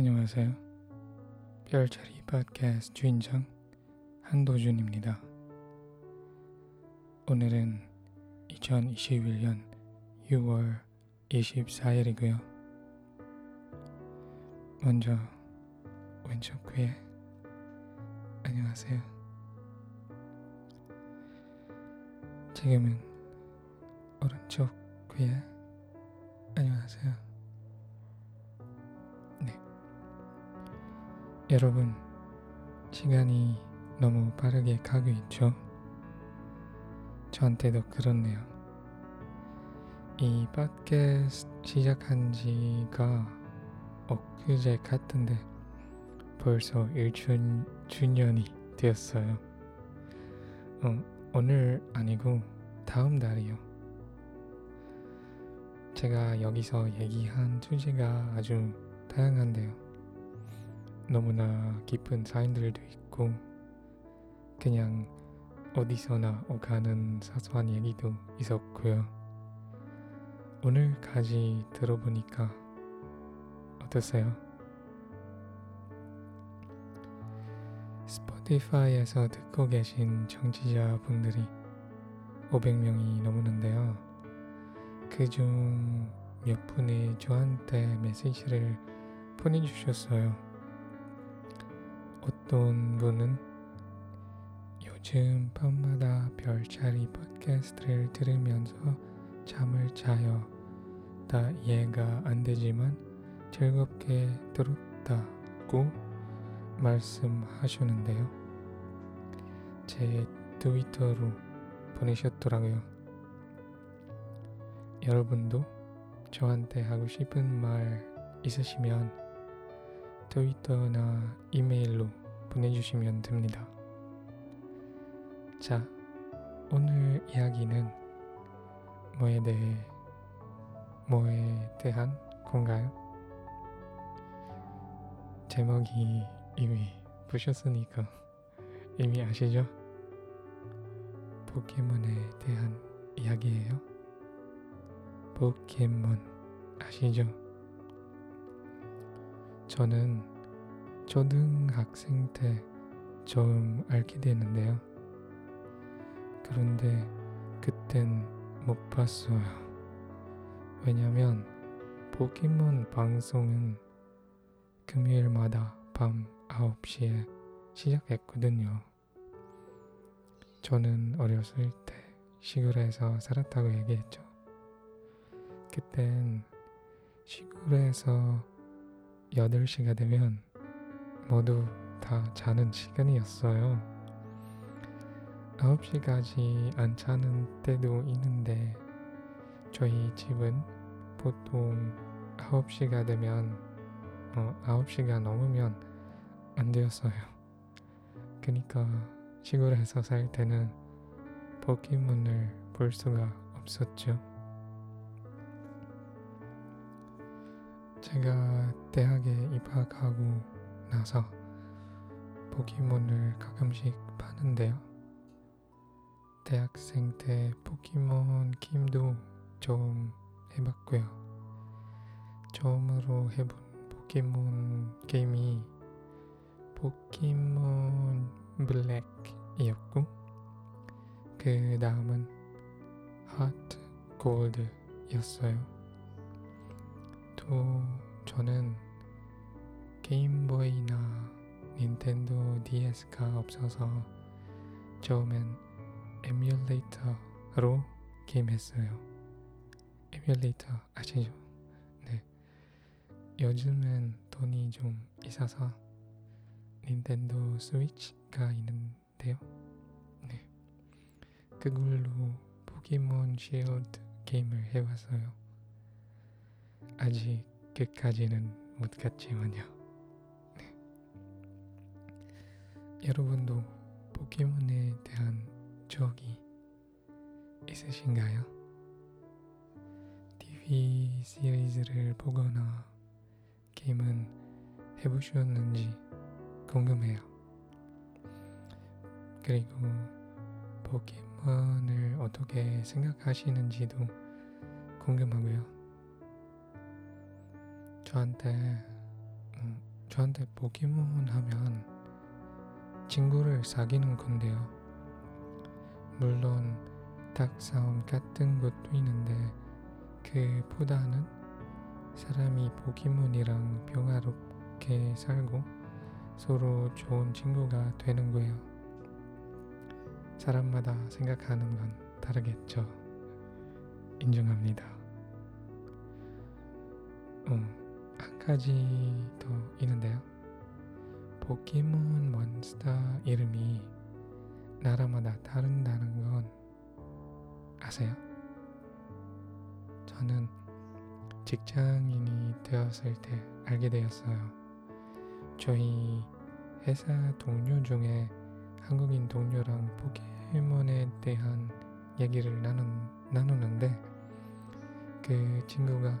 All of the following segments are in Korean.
안녕하세요. 별자리 팟캐스트 주인장 한도준입니다. 오늘은 2021년 6월 24일이고요. 먼저 왼쪽 귀에 안녕하세요. 지금은 오른쪽 귀에 안녕하세요. 여러분, 시간이 너무 빠르게 가고 있죠? 저한테도 그렇네요. 이 팟캐스트 시작한 지가 엊그제 같은데 벌써 1주년이 되었어요. 어, 오늘 아니고 다음 달이요. 제가 여기서 얘기한 주제가 아주 다양한데요. 너무나 깊은 사연들도 있고 그냥 어디서나 오가는 사소한 얘기도 있었고요. 오늘까지 들어보니까 어떠세요? 스포티파이에서 듣고 계신 청취자분들이 500명이 넘었는데요. 그중 몇 분이 저한테 메시지를 보내주셨어요. 어떤 분은 요즘 밤마다 별자리 팟캐스트를 들으면서 잠을 자요. 다 이해가 안 되지만 즐겁게 들었다고 말씀하셨는데요. 제 트위터로 보내셨더라고요. 여러분도 저한테 하고 싶은 말 있으시면 트위터나 이메일로 보내주시면 됩니다. 자, 오늘 이야기는 뭐에 대해, 뭐에 대한 건가요? 제목이 이미 보셨으니까 이미 아시죠? 포켓몬에 대한 이야기예요. 포켓몬 아시죠? 저는 초등학생 때 처음 알게 되는데요. 그런데 그땐 못 봤어요. 왜냐면 포켓몬 방송은 금요일마다 밤 9시에 시작했거든요. 저는 어렸을 때 시골에서 살았다고 얘기했죠. 그땐 시골에서 8시가 되면 모두 다 자는 시간이었어요. 9시까지 안 자는 때도 있는데 저희 집은 보통 9시가 되면 어, 9시가 넘으면 안 되었어요. 그니까 시골에서 살 때는 포켓몬을 볼 수가 없었죠. 제가 대학에 입학하고 나서 포켓몬을 가끔씩 파는데요. 대학생 때 포켓몬 게임도 좀 해봤고요. 처음으로 해본 포켓몬 게임이 포켓몬 블랙이었고 그 다음은 하트 골드였어요. 또 저는 게임보이나 닌텐도 DS가 없어서 처음엔 에뮬레이터로 게임했어요. 에뮬레이터 아시죠? 네. 요즘은 돈이 좀 있어서 닌텐도 스위치가 있는데요. 네. 그걸로 포켓몬 쉴드 게임을 해봤어요. 아직 끝까지는 못 갔지만요. 여러분도 포켓몬에 대한 추억이 있으신가요? TV 시리즈를 보거나 게임은 해보셨는지 궁금해요. 그리고 포켓몬을 어떻게 생각하시는지도 궁금하고요. 저한테 음, 저한테 포켓몬 하면 친구를 사귀는 건데요. 물론 닭싸움 같은 것도 있는데 그보다는 사람이 포켓몬이랑 평화롭게 살고 서로 좋은 친구가 되는 거예요. 사람마다 생각하는 건 다르겠죠. 인정합니다. 음, 한 가지 더 있는데요. 포켓몬 몬스터 이름이 나라마다 다른다는 건 아세요? 저는 직장인이 되었을 때 알게 되었어요. 저희 회사 동료 중에 한국인 동료랑 포켓몬에 대한 얘기를 나눈, 나누는데 그 친구가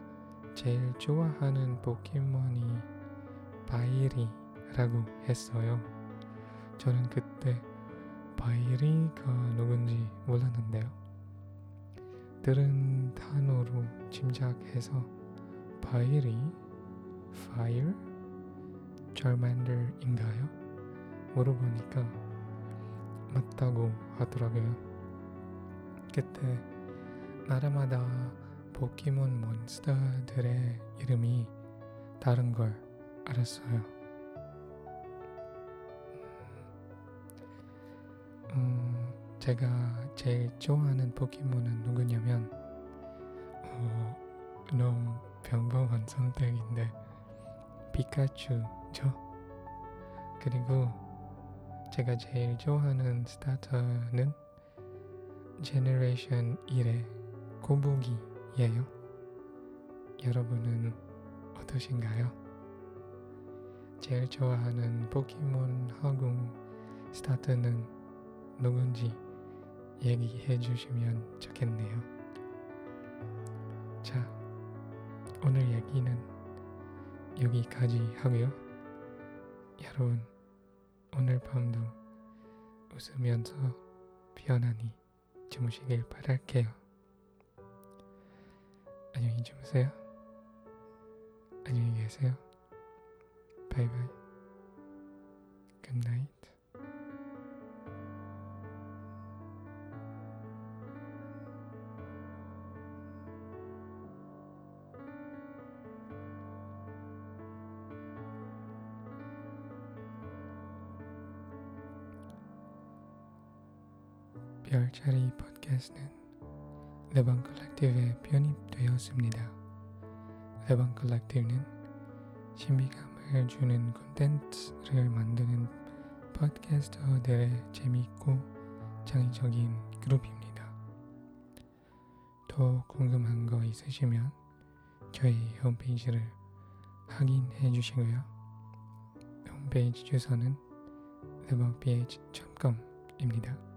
제일 좋아하는 포켓몬이 바이리 라고 했어요. 저는 그때 바이리가 누군지 몰랐는데요. 들은 단어로 짐작해서 바이리, fire, charmander인가요? 물어보니까 맞다고 하더라고요. 그때 나라마다 포켓몬 몬스터들의 이름이 다른 걸 알았어요. 음, 제가 제일 좋아하는 포켓몬은 누구냐면 어, 너무 평범한 선택인데 피카츄죠. 그리고 제가 제일 좋아하는 스타터는 제너레이션 1의 고부기예요. 여러분은 어떠신가요? 제일 좋아하는 포켓몬 허공 스타터는 누군지 얘기해 주시면 좋겠네요. 자, 오늘 얘기는 여기까지 하고요. 여러분, 오늘 밤도 웃으면서 편안히 주무시길 바랄게요. 안녕히 주무세요. 안녕히 계세요. 바이바이. 굿나 별자리 팟캐스트는 레방 컬렉티브에 편입되었습니다. 레방 컬렉티브는 신비감을 주는 콘텐츠를 만드는 팟캐스터들의 재미있고 창의적인 그룹입니다. 더 궁금한 거 있으시면 저희 홈페이지를 확인해 주시고요. 홈페이지 주소는 레방ph.com입니다.